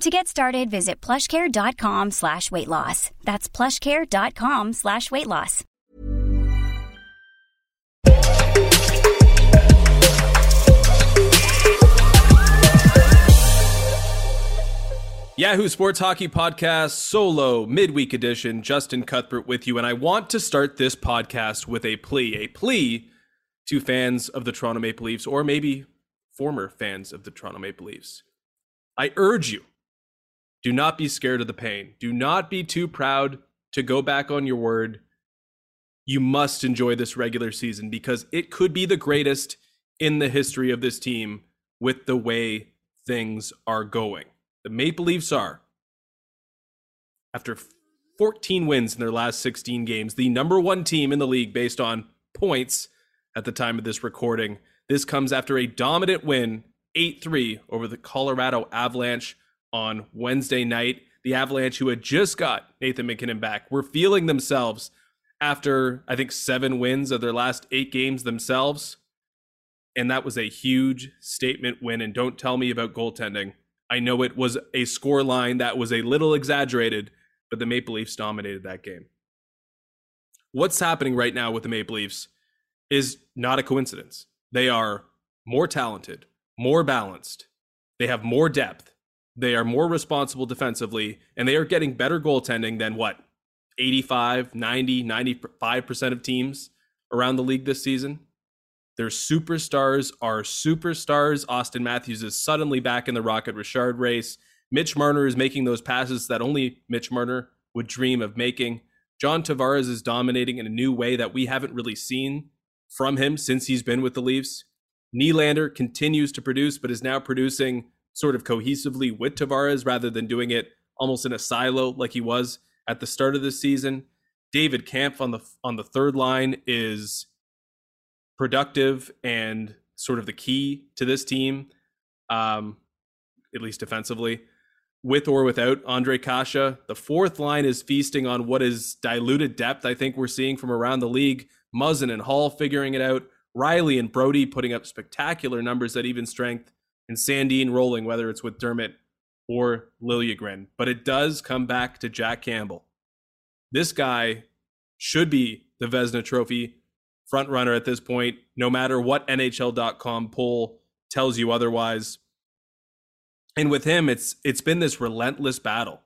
To get started, visit plushcare.com slash weight loss. That's plushcare.com slash weight loss. Yahoo Sports Hockey Podcast solo midweek edition. Justin Cuthbert with you, and I want to start this podcast with a plea, a plea to fans of the Toronto Maple Leafs, or maybe former fans of the Toronto Maple Leafs. I urge you, do not be scared of the pain. Do not be too proud to go back on your word. You must enjoy this regular season because it could be the greatest in the history of this team with the way things are going. The Maple Leafs are, after 14 wins in their last 16 games, the number one team in the league based on points at the time of this recording. This comes after a dominant win, 8 3, over the Colorado Avalanche on Wednesday night. The Avalanche, who had just got Nathan MacKinnon back, were feeling themselves after, I think, seven wins of their last eight games themselves. And that was a huge statement win. And don't tell me about goaltending. I know it was a score line that was a little exaggerated, but the Maple Leafs dominated that game. What's happening right now with the Maple Leafs is not a coincidence. They are more talented, more balanced, they have more depth, they are more responsible defensively, and they are getting better goaltending than what 85, 90, 95% of teams around the league this season. Their superstars are superstars. Auston Matthews is suddenly back in the Rocket Richard race. Mitch Marner is making those passes that only Mitch Marner would dream of making. John Tavares is dominating in a new way that we haven't really seen from him since he's been with the Leafs. Nylander continues to produce, but is now producing sort of cohesively with Tavares rather than doing it almost in a silo like he was at the start of the season. David Kampf on the on the third line is productive and sort of the key to this team, um, at least defensively, with or without Ondrej Kase. The fourth line is feasting on what is diluted depth. I think we're seeing from around the league. Muzzin and Hall figuring it out. Rielly and Brodie putting up spectacular numbers at even strength, and Sandin rolling, whether it's with Dermott or Liljegren. But it does come back to Jack Campbell. This guy should be the Vezina Trophy front runner at this point, no matter what NHL.com poll tells you otherwise. And with him, it's it's been this relentless battle.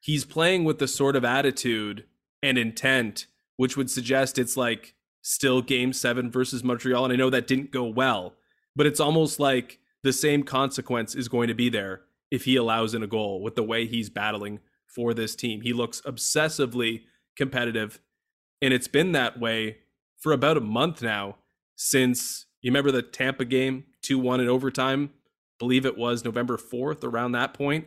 He's playing with the sort of attitude and intent which would suggest it's like still game seven versus Montreal. And I know that didn't go well, but it's almost like the same consequence is going to be there if he allows in a goal with the way he's battling for this team. He looks obsessively competitive, and it's been that way for about a month now since you remember the Tampa game 2 1 in overtime. believe it was November 4th, around that point.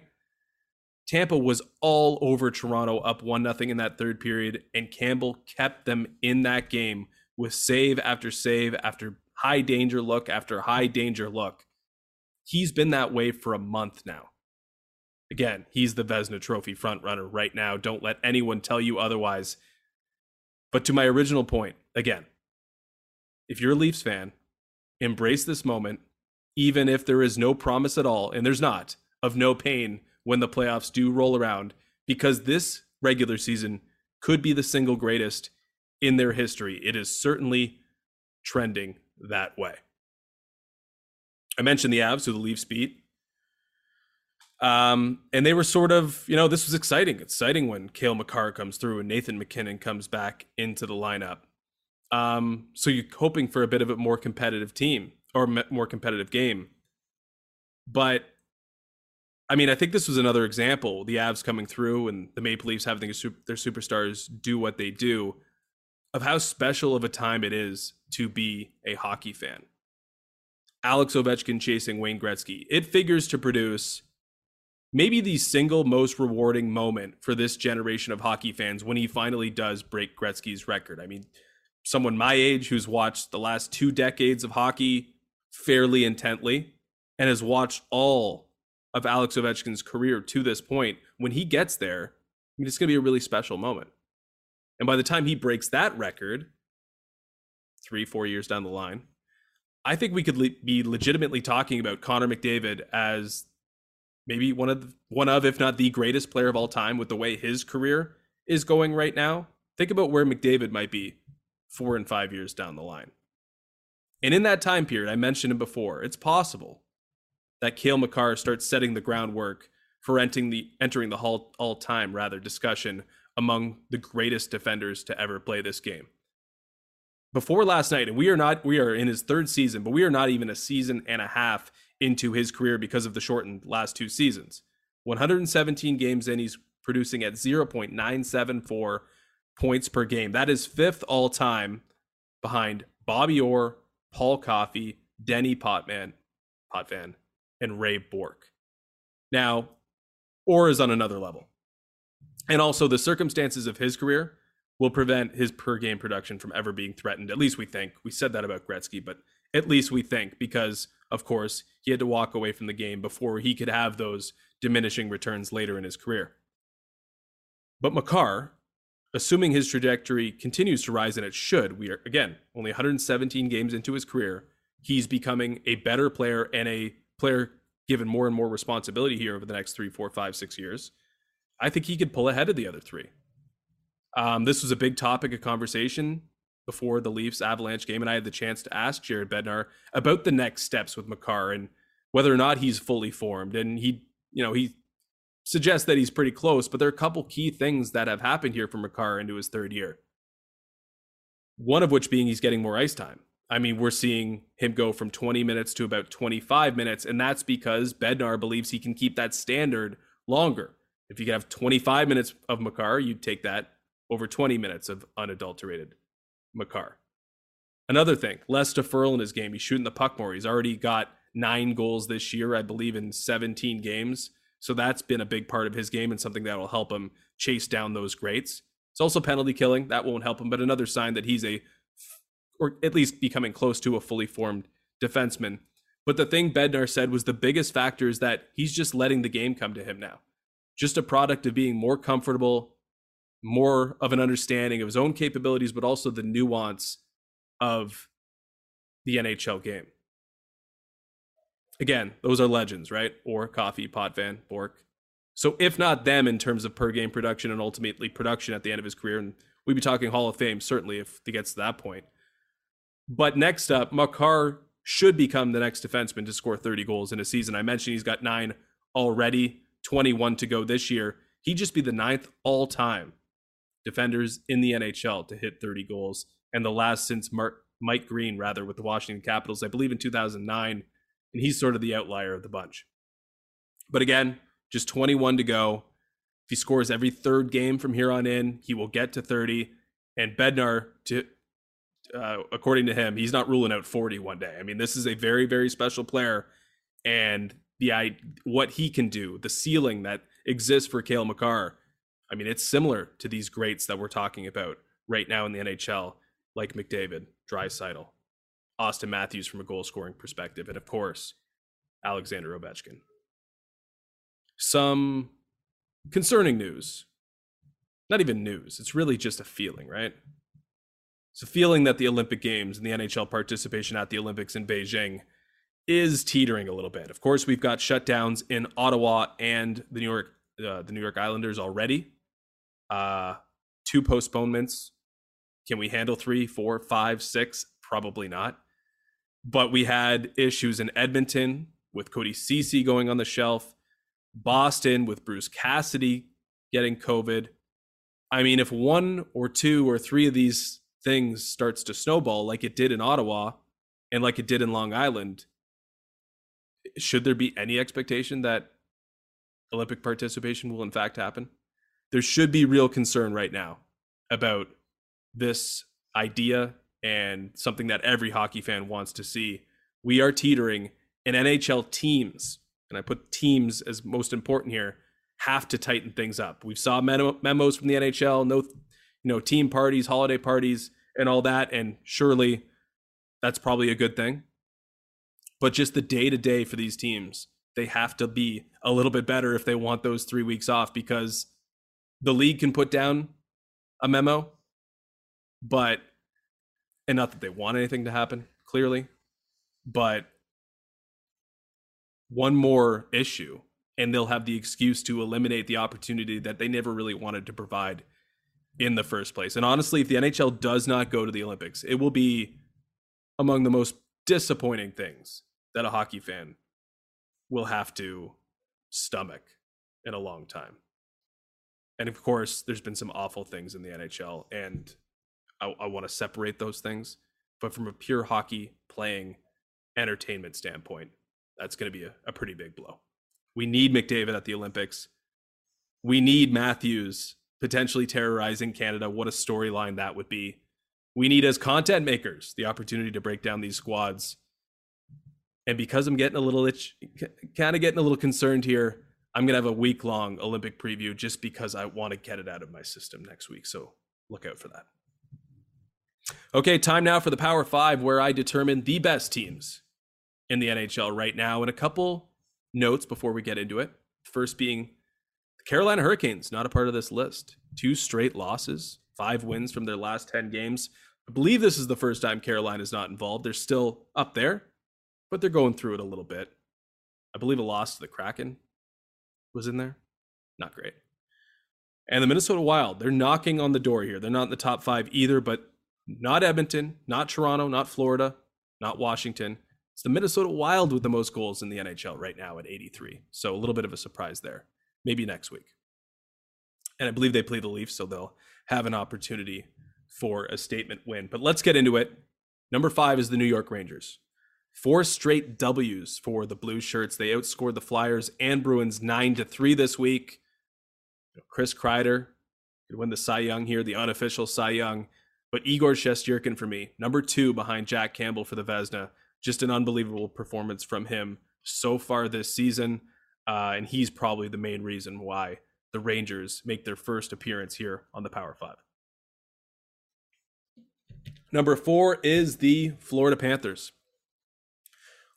Tampa was all over Toronto up 1 0 in that third period, and Campbell kept them in that game with save after save after high danger look after high danger look. He's been that way for a month now. Again, he's the Vezina Trophy frontrunner right now. Don't let anyone tell you otherwise. But to my original point, again, if you're a Leafs fan, embrace this moment, even if there is no promise at all, and there's not, of no pain when the playoffs do roll around, because this regular season could be the single greatest in their history. It is certainly trending that way. I mentioned the Avs who the Leafs beat. Um, and they were sort of, you know, this was exciting. Exciting when Cale Makar comes through and Nathan MacKinnon comes back into the lineup. Um, so you're hoping for a bit of a more competitive team or more competitive game. But I mean, I think this was another example. The Avs coming through and the Maple Leafs having their superstars do what they do of how special of a time it is to be a hockey fan. Alex Ovechkin chasing Wayne Gretzky. It figures to produce maybe the single most rewarding moment for this generation of hockey fans when he finally does break Gretzky's record. I mean, someone my age who's watched the last two decades of hockey fairly intently and has watched all of Alex Ovechkin's career to this point, when he gets there, I mean, it's going to be a really special moment. And by the time he breaks that record, three, four years down the line, I think we could le- be legitimately talking about Connor McDavid as maybe one of the, one of, if not the greatest player of all time, with the way his career is going right now. Think about where McDavid might be four and five years down the line. And in that time period, I mentioned it before, it's possible that Cale Makar starts setting the groundwork for entering the entering the all all time rather discussion among the greatest defenders to ever play this game. Before last night, and we are not we are in his third season, but we are not even a season and a half into his career because of the shortened last two seasons. 117 games in, he's producing at 0.974 points per game. That is fifth all time behind Bobby Orr, Paul Coffey, Denny Potman, Potvin, and Ray Bourque. Now, Orr is on another level. And also, the circumstances of his career will prevent his per game production from ever being threatened. At least we think. We said that about Gretzky, but at least we think because, of course, he had to walk away from the game before he could have those diminishing returns later in his career. But Makar, assuming his trajectory continues to rise, and it should, we are, again, only 117 games into his career, he's becoming a better player and a player given more and more responsibility here over the next three, four, five, six years, I think he could pull ahead of the other three. Um, this was a big topic of conversation before the Leafs Avalanche game, and I had the chance to ask Jared Bednar about the next steps with Makar and whether or not he's fully formed. And he, you know, he suggests that he's pretty close, but there are a couple key things that have happened here for Makar into his third year. One of which being he's getting more ice time. I mean, we're seeing him go from 20 minutes to about 25 minutes, and that's because Bednar believes he can keep that standard longer. If you could have 25 minutes of Makar, you'd take that over 20 minutes of unadulterated Makar. Another thing, less deferral in his game. He's shooting the puck more. He's already got nine goals this year, I believe, in 17 games. So that's been a big part of his game and something that will help him chase down those greats. It's also penalty killing. That won't help him, but another sign that he's a or at least becoming close to a fully formed defenseman. But the thing Bednar said was the biggest factor is that he's just letting the game come to him now. Just a product of being more comfortable, more of an understanding of his own capabilities, but also the nuance of the NHL game. Again, those are legends, right? Orr Coffey, Potvin, Bourque. So if not them in terms of per game production and ultimately production at the end of his career, and we'd be talking Hall of Fame certainly if he gets to that point. But next up, Makar should become the next defenseman to score 30 goals in a season. I mentioned he's got nine already, 21 to go this year. He'd just be the ninth all time defenders in the NHL to hit 30 goals, and the last since Mark, Mike Green, rather, with the Washington Capitals, I believe in 2009. And he's sort of the outlier of the bunch. But again, just 21 to go. If he scores every third game from here on in, he will get to 30. And Bednar, to uh, according to him, he's not ruling out 40 one day. I mean, this is a very, very special player, and the I, what he can do, the ceiling that exists for Cale Makar, I mean, it's similar to these greats that we're talking about right now in the NHL, like McDavid, Draisaitl, Auston Matthews from a goal scoring perspective, and of course, Alexander Ovechkin. Some concerning news. Not even news, it's really just a feeling, right? It's a feeling that the Olympic Games and the NHL participation at the Olympics in Beijing is teetering a little bit. Of course, we've got shutdowns in Ottawa and the New York uh, the New York Islanders already. Uh, two postponements. Can we handle three, four, five, six? Probably not. But we had issues in Edmonton with Cody Ceci going on the shelf. Boston with Bruce Cassidy getting COVID. I mean, if one or two or three of these things starts to snowball like it did in Ottawa and like it did in Long Island, should there be any expectation that Olympic participation will in fact happen? There should be real concern right now about this idea and something that every hockey fan wants to see. We are teetering, and NHL teams, and I put teams as most important here, have to tighten things up. We've saw memos from the NHL, no, you know, team parties, holiday parties, and all that, and surely that's probably a good thing. But just the day to day for these teams, they have to be a little bit better if they want those three weeks off because the league can put down a memo, but and not that they want anything to happen, clearly, but one more issue and they'll have the excuse to eliminate the opportunity that they never really wanted to provide in the first place. And honestly, if the NHL does not go to the Olympics, it will be among the most disappointing things that a hockey fan will have to stomach in a long time. And of course, there's been some awful things in the NHL, and I, I want to separate those things. But from a pure hockey playing entertainment standpoint, that's going to be a, a pretty big blow. We need McDavid at the Olympics. We need Matthews potentially terrorizing Canada. What a storyline that would be. We need, as content makers, the opportunity to break down these squads. And because I'm getting a little itch, kind of getting a little concerned here, I'm going to have a week long Olympic preview just because I want to get it out of my system next week. So look out for that. Okay, time now for the Power Five, where I determine the best teams in the NHL right now. And a couple notes before we get into it. First being the Carolina Hurricanes, not a part of this list. Two straight losses, five wins from their last 10 games. I believe this is the first time Carolina is not involved. They're still up there, but they're going through it a little bit. I believe a loss to the Kraken was in there. Not great. And the Minnesota Wild, they're knocking on the door here. They're not in the top five either, but not Edmonton, not Toronto, not Florida, not Washington. It's the Minnesota Wild with the most goals in the NHL right now at 83. So a little bit of a surprise there. Maybe next week. And I believe they play the Leafs, so they'll have an opportunity for a statement win. But let's get into it. Number five is the New York Rangers. Four straight W's for the Blue Shirts. They outscored the Flyers and Bruins nine to three this week. Chris Kreider could win the Cy Young here, the unofficial Cy Young. But Igor Shesterkin for me, number two behind Jack Campbell for the Vezina. just an unbelievable performance from him so far this season. Uh, and he's probably the main reason why the Rangers make their first appearance here on the Power Five. Number four is the Florida Panthers.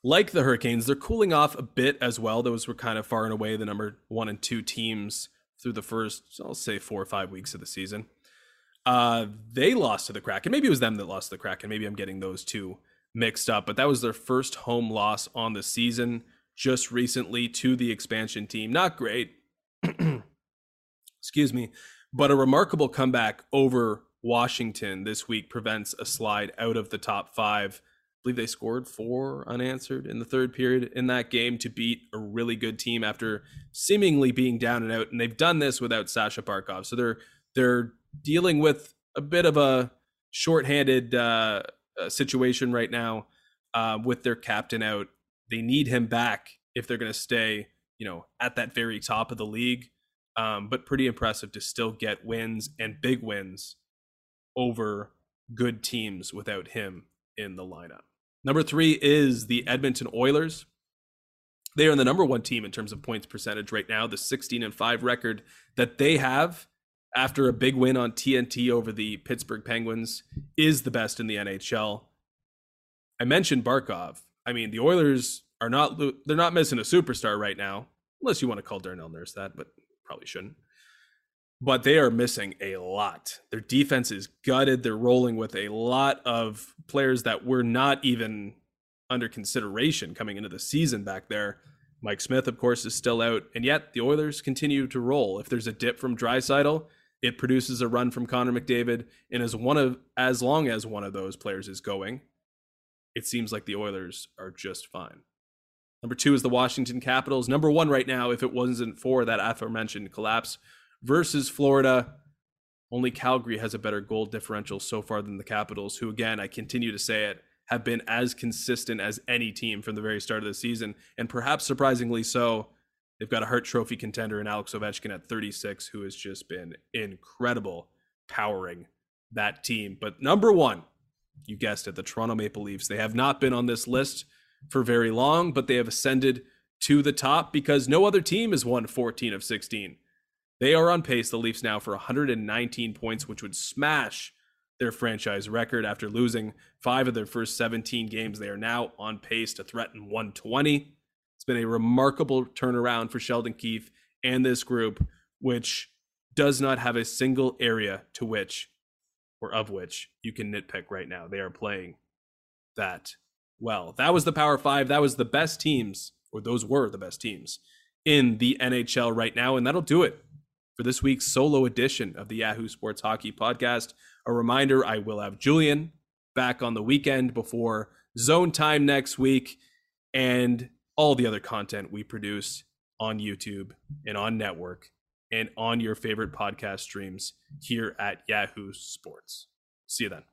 Like the Hurricanes, they're cooling off a bit as well. Those were kind of far and away the number one and two teams through the first, I'll say, four or five weeks of the season. Uh, they lost to the Kraken. Maybe it was them that lost to the Kraken. Maybe I'm getting those two mixed up, but that was their first home loss on the season just recently to the expansion team. Not great, excuse me, but a remarkable comeback over Washington this week prevents a slide out of the top five. Believe they scored four unanswered in the third period in that game to beat a really good team after seemingly being down and out. And they've done this without Sasha Barkov, so they're they're dealing with a bit of a shorthanded uh, uh, situation right now uh, with their captain out. They need him back if they're going to stay, you know, at that very top of the league. Um, but pretty impressive to still get wins and big wins over good teams without him in the lineup. Number three is the Edmonton Oilers. They are the number one team in terms of points percentage right now. The 16 and 5 record that they have after a big win on TNT over the Pittsburgh Penguins is the best in the NHL. I mentioned Barkov. I mean, the Oilers are not they're not missing a superstar right now, unless you want to call Darnell Nurse that, but probably shouldn't. But they are missing a lot. Their defense is gutted. They're rolling with a lot of players that were not even under consideration coming into the season back there. Mike Smith, of course, is still out, and yet the Oilers continue to roll. If there's a dip from Draisaitl, it produces a run from Connor McDavid, and as one of as long as one of those players is going, it seems like the Oilers are just fine. Number two is the Washington Capitals. Number one right now, if it wasn't for that aforementioned collapse, versus Florida. Only Calgary has a better goal differential so far than the Capitals, who, again, I continue to say it, have been as consistent as any team from the very start of the season. And perhaps surprisingly so, they've got a Hart Trophy contender in Alex Ovechkin at 36, who has just been incredible powering that team. But number one, you guessed it, the Toronto Maple Leafs. They have not been on this list for very long, but they have ascended to the top because no other team has won 14 of 16. They are on pace, the Leafs now, for 119 points, which would smash their franchise record after losing five of their first 17 games. They are now on pace to threaten 120. It's been a remarkable turnaround for Sheldon Keefe and this group, which does not have a single area to which or of which you can nitpick right now. They are playing that well. That was the Power Five. That was the best teams, or those were the best teams in the NHL right now. And that'll do it for this week's solo edition of the Yahoo Sports Hockey Podcast. A reminder I will have Julian back on the weekend before zone time next week and all the other content we produce on YouTube and on network and on your favorite podcast streams here at Yahoo Sports. See you then.